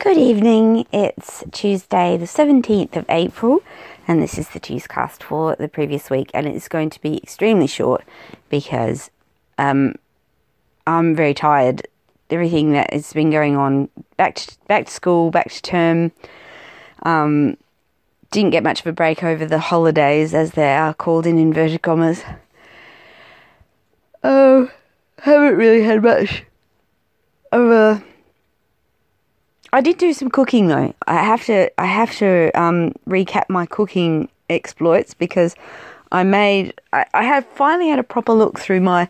Good evening. It's Tuesday, the 17th of April, and this is the Tuescast for the previous week, and it's going to be extremely short because um, I'm very tired. Everything that has been going on back to, back to school, back to term. Um, didn't get much of a break over the holidays, as they are called in inverted commas. Oh, haven't really had much of a I did do some cooking though. I have to I have to um, recap my cooking exploits because I made I, I have finally had a proper look through my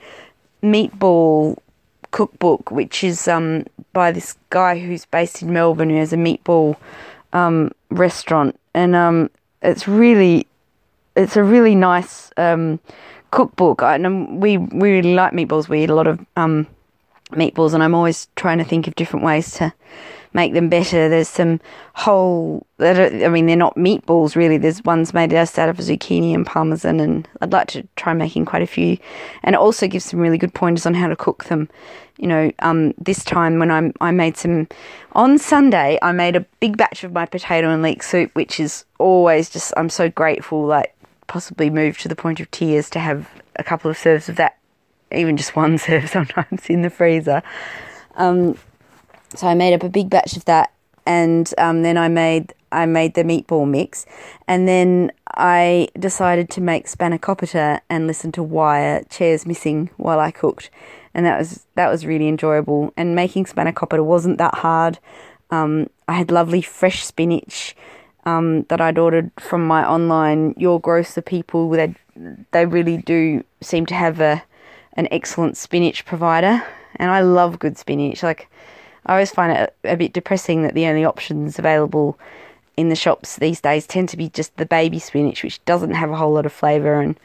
meatball cookbook, which is um, by this guy who's based in Melbourne who has a meatball um, restaurant, and um, it's really it's a really nice um, cookbook. I, and we we really like meatballs. We eat a lot of um, meatballs, and I'm always trying to think of different ways to make them better. There's some whole, I mean, they're not meatballs really. There's ones made just out of zucchini and parmesan, and I'd like to try making quite a few. And it also gives some really good pointers on how to cook them. You know, um, this time when I I made some on Sunday, I made a big batch of my potato and leek soup, which is always just I'm so grateful. Like possibly moved to the point of tears to have a couple of serves of that, even just one serve sometimes in the freezer. Um, so I made up a big batch of that, and um, then I made I made the meatball mix, and then I decided to make spanakopita and listen to Wire Chairs Missing while I cooked, and that was that was really enjoyable. And making spanakopita wasn't that hard. Um, I had lovely fresh spinach um, that I'd ordered from my online Your Grocer people. They they really do seem to have a an excellent spinach provider, and I love good spinach. Like I always find it a bit depressing that the only options available in the shops these days tend to be just the baby spinach, which doesn't have a whole lot of flavour. And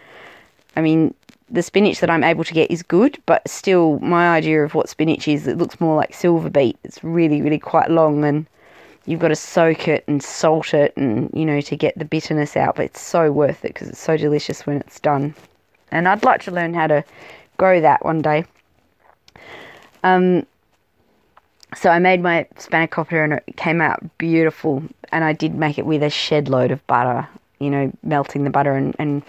I mean, the spinach that I'm able to get is good, but still, my idea of what spinach is, it looks more like silver beet. It's really, really quite long, and you've got to soak it and salt it, and you know, to get the bitterness out. But it's so worth it because it's so delicious when it's done. And I'd like to learn how to grow that one day. Um, so I made my spanakopita and it came out beautiful. And I did make it with a shed load of butter, you know, melting the butter and, and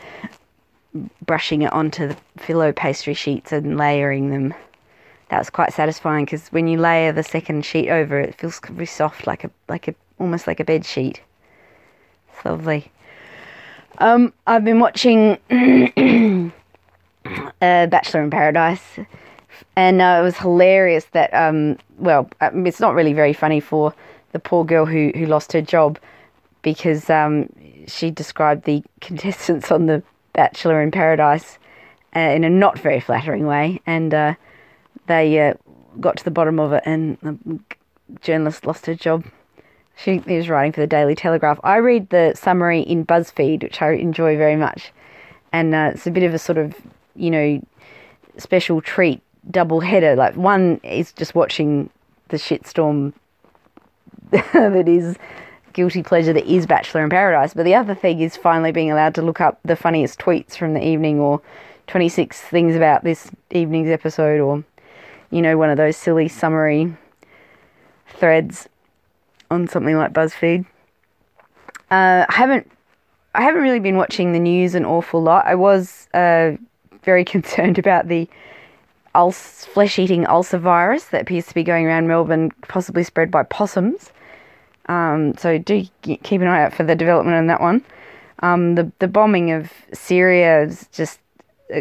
brushing it onto the phyllo pastry sheets and layering them. That was quite satisfying because when you layer the second sheet over, it feels very soft, like a like a almost like a bed sheet. It's lovely. Um, I've been watching uh, Bachelor in Paradise and uh, it was hilarious that um, well um, it's not really very funny for the poor girl who who lost her job because um, she described the contestants on the Bachelor in Paradise uh, in a not very flattering way, and uh, they uh, got to the bottom of it, and the journalist lost her job. She was writing for the Daily Telegraph. I read the summary in BuzzFeed, which I enjoy very much, and uh, it's a bit of a sort of you know special treat double header. Like one is just watching the shitstorm that is guilty pleasure that is Bachelor in Paradise, but the other thing is finally being allowed to look up the funniest tweets from the evening or 26 things about this evening's episode or you know one of those silly summary threads on something like BuzzFeed. Uh, I haven't I haven't really been watching the news an awful lot. I was uh, very concerned about the flesh eating ulcer virus that appears to be going around Melbourne, possibly spread by possums. Um, so do keep an eye out for the development on that one. Um, the the bombing of Syria is just uh,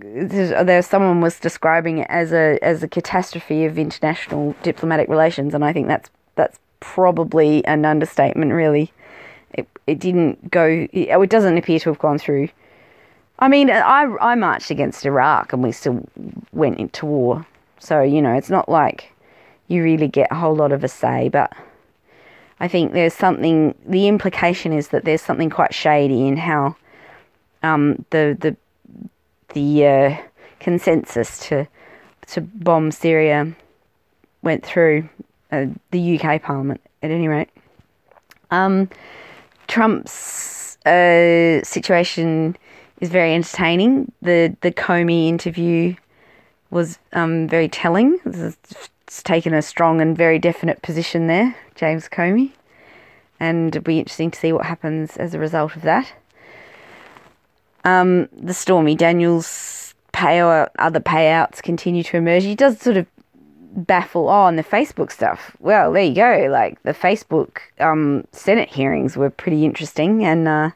there. Someone was describing it as a as a catastrophe of international diplomatic relations, and I think that's that's probably an understatement. Really, it it didn't go. It doesn't appear to have gone through I mean, I, I marched against Iraq and we still went into war. So, you know, it's not like you really get a whole lot of a say, but I think there's something, the implication is that there's something quite shady in how um, the, the, the uh, consensus to, to bomb Syria went through uh, the UK Parliament, at any rate. Um, Trump's uh, situation is very entertaining. The the Comey interview was um, very telling. It's taken a strong and very definite position there, James Comey, and it'll be interesting to see what happens as a result of that. Um, the Stormy Daniels payout, other payouts continue to emerge. He does sort of baffle. Oh, and the Facebook stuff. Well, there you go. Like the Facebook um, Senate hearings were pretty interesting, and uh,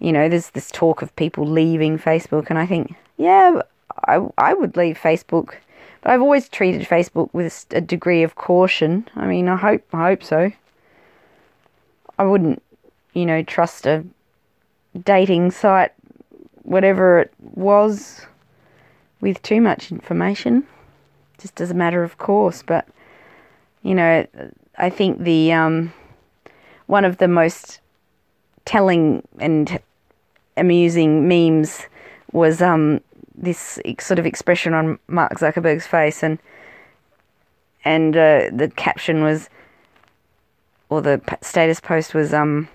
you know, there's this talk of people leaving Facebook, and I think, yeah, I I would leave Facebook, but I've always treated Facebook with a degree of caution. I mean, I hope I hope so. I wouldn't, you know, trust a dating site, whatever it was, with too much information just as a matter of course. But you know, I think the um, one of the most telling and amusing memes was um, this sort of expression on Mark Zuckerberg's face, and and uh, the caption was, or the status post was, um,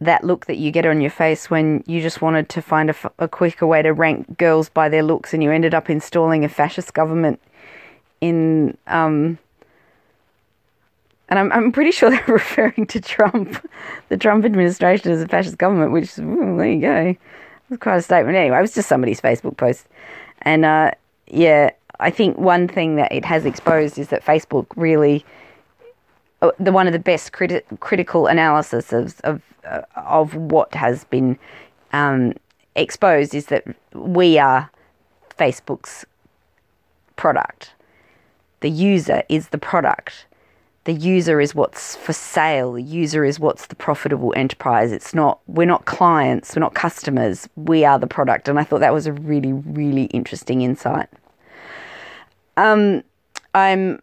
that look that you get on your face when you just wanted to find a, a quicker way to rank girls by their looks, and you ended up installing a fascist government in um, and I'm I'm pretty sure they're referring to Trump, the Trump administration as a fascist government, which ooh, there you go. It's quite a statement. Anyway, it was just somebody's Facebook post, and uh, yeah, I think one thing that it has exposed is that Facebook really, uh, the one of the best criti- critical analysis of of uh, of what has been um, exposed is that we are Facebook's product the user is the product. The user is what's for sale. The user is what's the profitable enterprise. It's not, we're not clients, we're not customers. We are the product. And I thought that was a really, really interesting insight. Um, I'm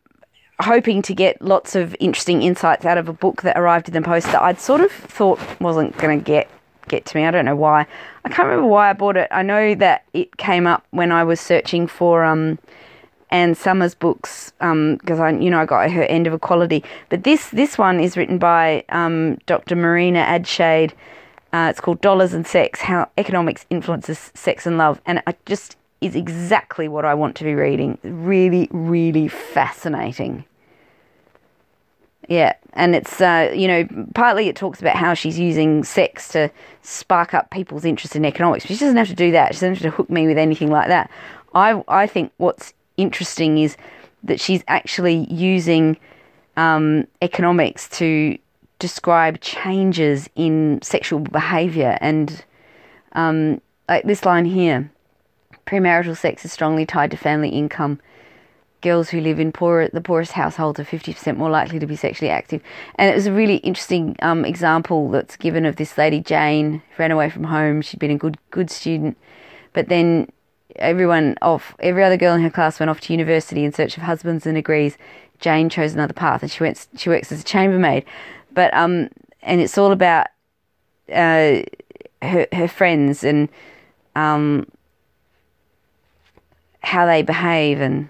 hoping to get lots of interesting insights out of a book that arrived in the post that I'd sort of thought wasn't going to get get to me. I don't know why. I can't remember why I bought it. I know that it came up when I was searching for um, Anne Summers books because um, I, you know, I got her End of Equality. But this this one is written by um, Dr. Marina Adshade. Uh, it's called Dollars and Sex: How Economics Influences Sex and Love, and it just is exactly what I want to be reading. Really, really fascinating. Yeah, and it's uh, you know partly it talks about how she's using sex to spark up people's interest in economics. But she doesn't have to do that. She doesn't have to hook me with anything like that. I I think what's interesting is that she's actually using um, economics to describe changes in sexual behavior and um, like this line here premarital sex is strongly tied to family income girls who live in poor, the poorest households are 50% more likely to be sexually active. And it was a really interesting um, example that's given of this lady, Jane, ran away from home. She'd been a good, good student, but then everyone off, every other girl in her class went off to university in search of husbands and degrees. Jane chose another path, and she went. She works as a chambermaid, but um, and it's all about uh, her her friends and um, how they behave and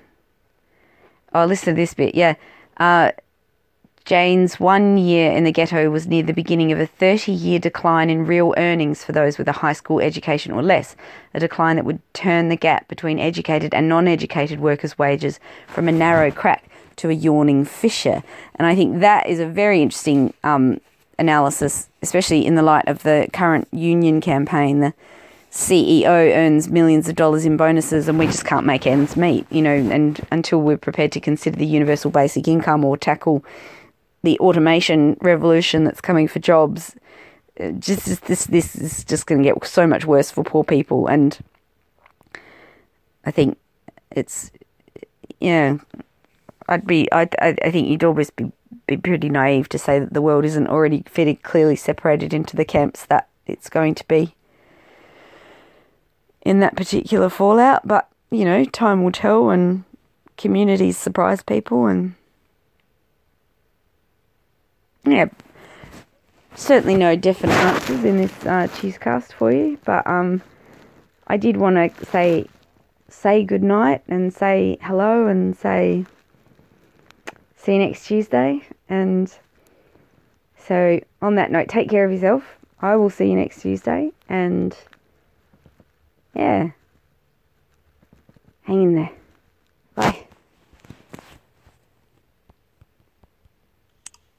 oh, listen to this bit. Yeah, uh, Jane's one year in the ghetto was near the beginning of a 30 year decline in real earnings for those with a high school education or less, a decline that would turn the gap between educated and non educated workers' wages from a narrow crack to a yawning fissure. And I think that is a very interesting um, analysis, especially in the light of the current union campaign. The CEO earns millions of dollars in bonuses and we just can't make ends meet, you know, and until we're prepared to consider the universal basic income or tackle the automation revolution that's coming for jobs, uh, just this this is just going to get so much worse for poor people, and I think it's yeah, I'd be I I, think you'd always be be pretty naive to say that the world isn't already fairly clearly separated into the camps that it's going to be in that particular fallout, but you know, time will tell, and communities surprise people, and yeah, certainly no definite answers in this uh, Tuescast for you, but um, I did want to say say good night and say hello and say see you next Tuesday. And so, on that note, take care of yourself. I will see you next Tuesday, and yeah, hang in there. Bye.